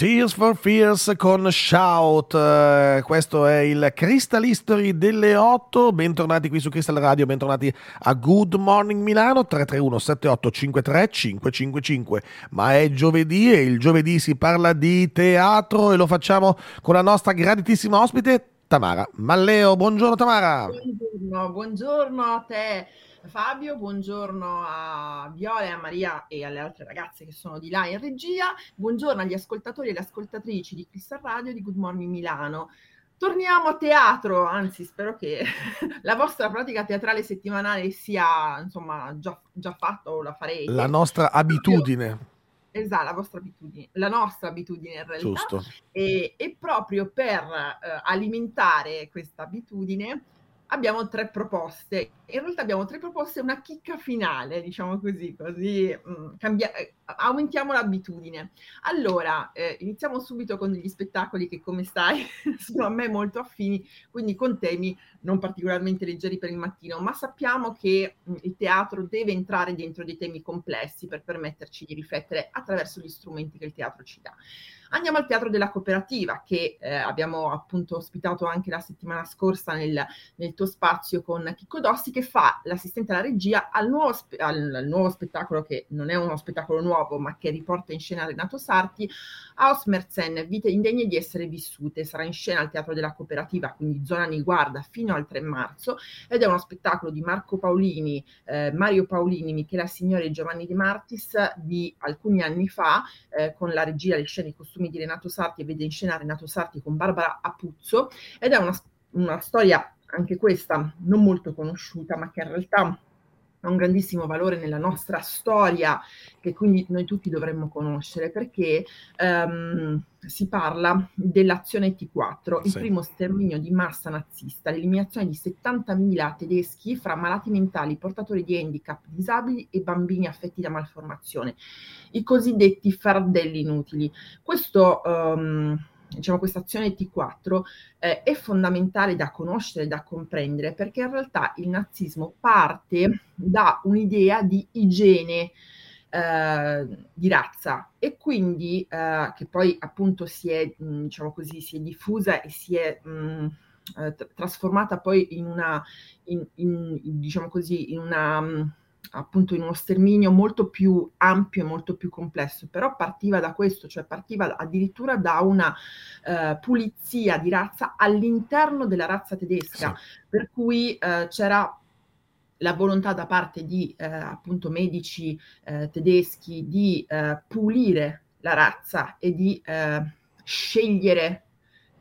Tears for Fears con Shout, uh, questo è il Crystal History delle 8, bentornati qui su Crystal Radio, bentornati a Good Morning Milano 331 7853 555, ma è giovedì e il giovedì si parla di teatro e lo facciamo con la nostra graditissima ospite Tamara Malleo, buongiorno Tamara. Buongiorno, buongiorno a te. Fabio, buongiorno a Viola e a Maria e alle altre ragazze che sono di là in regia, buongiorno agli ascoltatori e alle ascoltatrici di Crystal Radio di Good Morning Milano. Torniamo a teatro, anzi spero che la vostra pratica teatrale settimanale sia insomma già, già fatta o la farete. La nostra abitudine. Esatto, la vostra abitudine, la nostra abitudine in realtà. Giusto. E, e proprio per eh, alimentare questa abitudine abbiamo tre proposte. In realtà abbiamo tre proposte e una chicca finale, diciamo così, così mh, mm, cambia- eh, aumentiamo l'abitudine. Allora, eh, iniziamo subito con degli spettacoli che, come stai, sono a me molto affini, quindi con temi non particolarmente leggeri per il mattino, ma sappiamo che mh, il teatro deve entrare dentro dei temi complessi per permetterci di riflettere attraverso gli strumenti che il teatro ci dà. Andiamo al Teatro della Cooperativa che eh, abbiamo appunto ospitato anche la settimana scorsa nel, nel, tuo spazio con Chicco Dossi che fa l'assistente alla regia al nuovo, spe- al, nuovo, spettacolo che non è uno spettacolo nuovo ma che riporta in scena Renato Sarti, Ausmerzen, Vite indegne di essere vissute, sarà in scena al Teatro della Cooperativa, quindi zona Niguarda fino al 3 marzo ed è uno spettacolo di Marco Paolini, eh, Mario Paolini, Michela Signore e Giovanni De Martis di alcuni anni fa eh, con la regia, le scene e i costumi di Renato Sarti e vede in scena Renato Sarti con Barbara Apuzzo ed è una, una storia anche questa non molto conosciuta ma che in realtà ha un grandissimo valore nella nostra storia che quindi noi tutti dovremmo conoscere perché um, si parla dell'azione T4, il sì. primo sterminio di massa nazista, l'eliminazione di 70.000 tedeschi fra malati mentali, portatori di handicap, disabili e bambini affetti da malformazione, i cosiddetti fardelli inutili. Questo um, diciamo, questa azione T4 eh, è fondamentale da conoscere, da comprendere, perché in realtà il nazismo parte da un'idea di igiene eh, di razza e quindi eh, che poi appunto si è, mh, diciamo così, si è diffusa e si è mh, eh, trasformata poi in una, in, in, diciamo così, in una mh, appunto in uno sterminio molto più ampio e molto più complesso, però partiva da questo, cioè partiva addirittura da una uh, pulizia di razza all'interno della razza tedesca, sì. per cui uh, c'era la volontà da parte di uh, appunto medici tedeschi di pulire la razza e di scegliere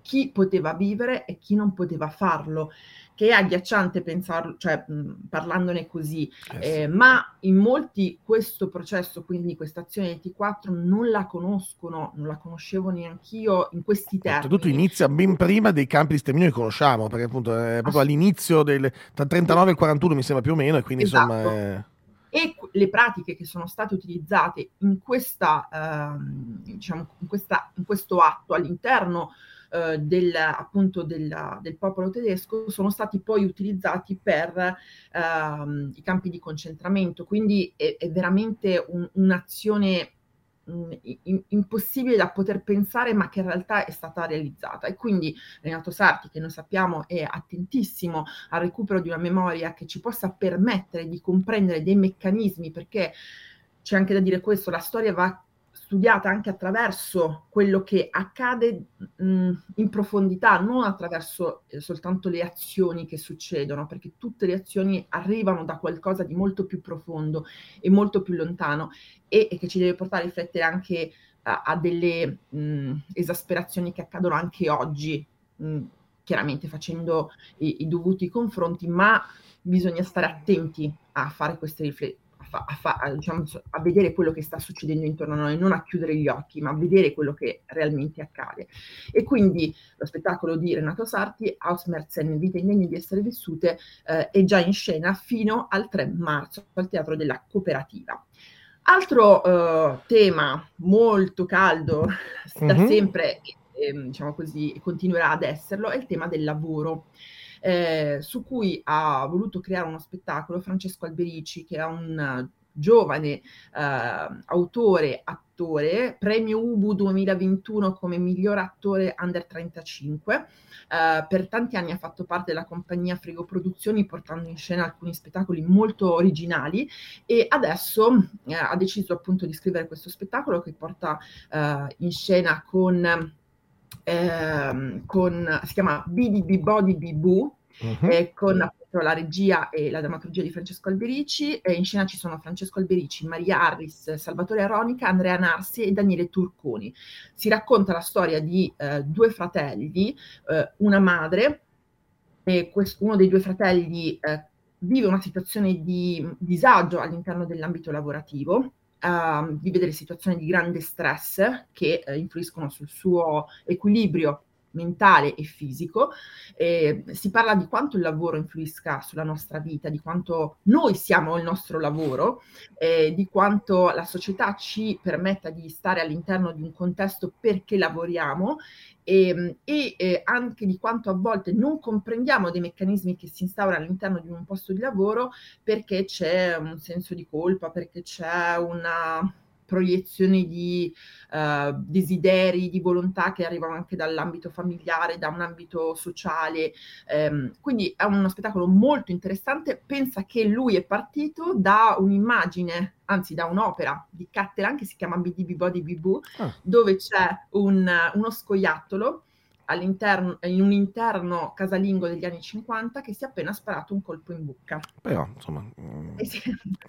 chi poteva vivere e chi non poteva farlo che è agghiacciante pensarlo, cioè mh, parlandone così, eh sì. eh, ma in molti questo processo, quindi questa azione di T4 non la conoscono, non la conoscevo neanche io in questi termini. Tutto inizia ben prima dei campi di sterminio che conosciamo, perché appunto è proprio all'inizio del, tra 39 e il 41 mi sembra più o meno, e quindi esatto. insomma... È e le pratiche che sono state utilizzate in, questa, ehm, diciamo, in, questa, in questo atto all'interno eh, del, appunto del, del, popolo tedesco sono stati poi utilizzati per ehm, i campi di concentramento, quindi è, è veramente un, un'azione mm, impossibile da poter pensare, ma che in realtà è stata realizzata. E quindi Renato Sarti, che noi sappiamo è attentissimo al recupero di una memoria che ci possa permettere di comprendere dei meccanismi, perché c'è anche da dire questo, la storia va studiata anche attraverso quello che accade mh, in profondità, non attraverso eh, soltanto le azioni che succedono, perché tutte le azioni arrivano da qualcosa di molto più profondo e molto più lontano e, e che ci deve portare a riflettere anche a, a delle mh, esasperazioni che accadono anche oggi, mh, chiaramente facendo i, i dovuti confronti, ma bisogna stare attenti a fare queste riflessioni a, fa- a, diciamo, a, vedere quello che sta succedendo intorno a noi, non a chiudere gli occhi, ma a vedere quello che realmente accade. E quindi lo spettacolo di Renato Sarti, Ausmerzen, Vite indegne di essere vissute, eh, è già in scena fino al 3 marzo al Teatro della Cooperativa. Altro eh, tema molto caldo da mm-hmm. sempre, eh, diciamo così, continuerà ad esserlo, è il tema del lavoro eh, su cui ha voluto creare uno spettacolo Francesco Alberici, che è un giovane eh, autore, attore, premio Ubu 2021 come miglior attore under 35. Uh, per tanti anni ha fatto parte della compagnia Frigo Produzioni portando in scena alcuni spettacoli molto originali e adesso uh, ha deciso appunto di scrivere questo spettacolo che porta uh, in scena con, ehm, con si chiama BDB Body Boo uh-huh. eh, con appunto la regia e la drammaturgia di Francesco Alberici. Eh, in scena ci sono Francesco Alberici, Maria Harris, Salvatore Aronica, Andrea Narsi e Daniele Turconi. Si racconta la storia di eh, due fratelli, eh, una madre, e quest- uno dei due fratelli eh, vive una situazione di disagio all'interno dell'ambito lavorativo, Uh, vive delle situazioni di grande stress che uh, influiscono sul suo equilibrio mentale e fisico. Eh, si parla di quanto il lavoro influisca sulla nostra vita, di quanto noi siamo il nostro lavoro, eh, di quanto la società ci permetta di stare all'interno di un contesto perché lavoriamo e, e eh, anche di quanto a volte non comprendiamo dei meccanismi che si instaurano all'interno di un posto di lavoro perché c'è un senso di colpa, perché c'è una proiezioni di uh, desideri, di volontà che arrivano anche dall'ambito familiare, da un ambito sociale. Um, quindi è uno spettacolo molto interessante. Pensa che lui è partito da un'immagine, anzi da un'opera di Cattelan che si chiama BDB Body Bibu, ah. dove c'è un, uno scoiattolo in un interno casalingo degli anni 50 che si è appena sparato un colpo in bocca. Però, insomma... Eh sì,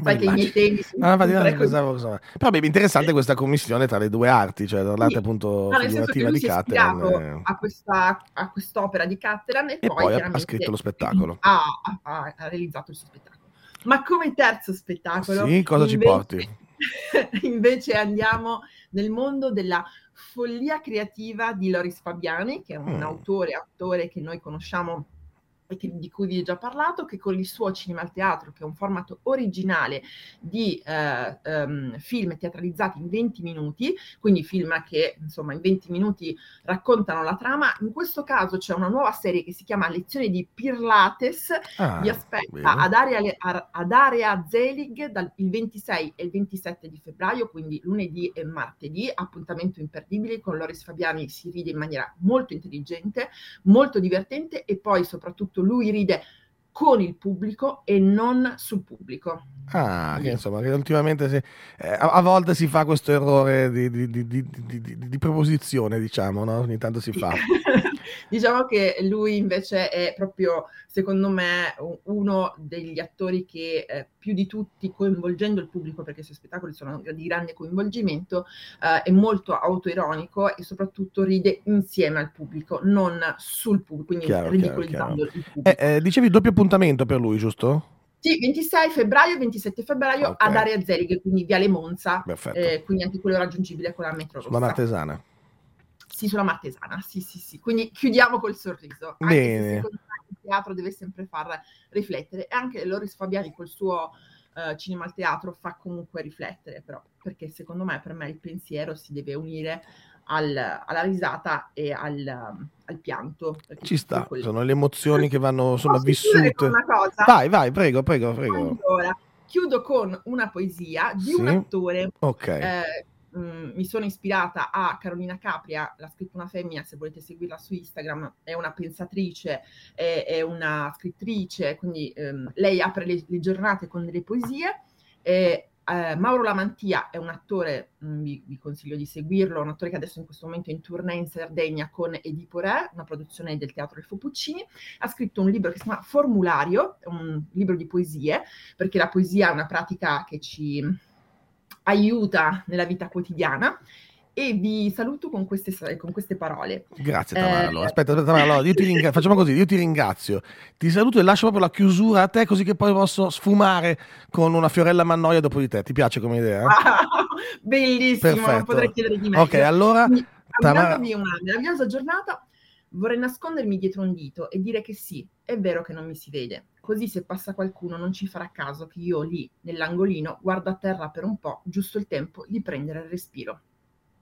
sai che i miei tempi sono... Ah, pensavo. Però beh, interessante questa commissione tra le due arti, cioè l'arte sì. appunto no, figurativa di Cateran. A, questa, a quest'opera di Cateran e, e poi, poi ha scritto lo spettacolo. Ha, ha, ha, realizzato il suo spettacolo. Ma come terzo spettacolo... Sì, cosa invece, ci porti? invece andiamo nel mondo della follia creativa di Loris Fabiani, che è un mm. autore, attore che noi conosciamo e che, di cui vi ho già parlato, che con il suo Cinema al Teatro, che è un formato originale di eh, um, film teatralizzati in 20 minuti, quindi film che insomma in 20 minuti raccontano la trama, in questo caso c'è una nuova serie che si chiama Lezioni di Pirlates, ah, vi aspetta ad area, ad area Zelig dal il 26 e il 27 di febbraio, quindi lunedì e martedì, appuntamento imperdibile, con Loris Fabiani si ride in maniera molto intelligente, molto divertente e poi soprattutto soprattutto lui ride con il pubblico e non sul pubblico. Ah, che insomma, che ultimamente si, eh, a, a, volte si fa questo errore di, di, di, di proposizione, diciamo, no? ogni tanto si fa. diciamo che lui invece è proprio, secondo me, uno degli attori che eh, più di tutti, coinvolgendo il pubblico, perché i suoi spettacoli sono di grande coinvolgimento, eh, è molto autoironico e soprattutto ride insieme al pubblico, non sul pubblico, quindi chiaro, ridicolizzando chiaro, chiaro. il pubblico. Eh, eh, dicevi doppio appuntamento per lui, giusto? Sì, 26 febbraio e 27 febbraio okay. ad Area Zerig, quindi Viale Monza, eh, quindi anche quello raggiungibile con la metro rossa. Sulla Martesana. Sì, sulla Martesana, sì, sì, sì. Quindi chiudiamo col sorriso. Bene. Il teatro deve sempre far riflettere. E anche Loris Fabiani col suo uh, cinema al teatro fa comunque riflettere, però, perché secondo me, per me, il pensiero si deve unire al, alla risata e al, al pianto. Ci sta, quel... sono le emozioni che vanno sono vissute. Vai, vai, prego, prego, prego. Allora, chiudo con una poesia di sì? un attore. Ok. Eh, Mm, mi sono ispirata a Carolina Capria, l'ha scritta una femmina, se volete seguirla su Instagram, è una pensatrice, è, è una scrittrice, quindi ehm, lei apre le, le, giornate con delle poesie. E, eh, Mauro Lamantia è un attore, mh, mm, vi, vi, consiglio di seguirlo, un attore che adesso in questo momento è in tournée in Sardegna con Edipo Re, una produzione del Teatro del Puccini. Ha scritto un libro che si chiama Formulario, un libro di poesie, perché la poesia è una pratica che ci aiuta nella vita quotidiana e vi saluto con queste, con queste parole. Grazie Tamara. Eh, aspetta, aspetta Tamara, allora, io ti ringra- facciamo così, io ti ringrazio, ti saluto e lascio proprio la chiusura a te così che poi posso sfumare con una Fiorella Mannoia dopo di te. Ti piace come idea? bellissimo, Perfetto. non potrei chiedere di me. Ok, allora... Tamara... una meravigliosa giornata, vorrei nascondermi dietro un dito e dire che sì, è vero che non mi si vede, Così se passa qualcuno non ci farà caso che io lì, nell'angolino, guardo a terra per un po', giusto il tempo di prendere il respiro.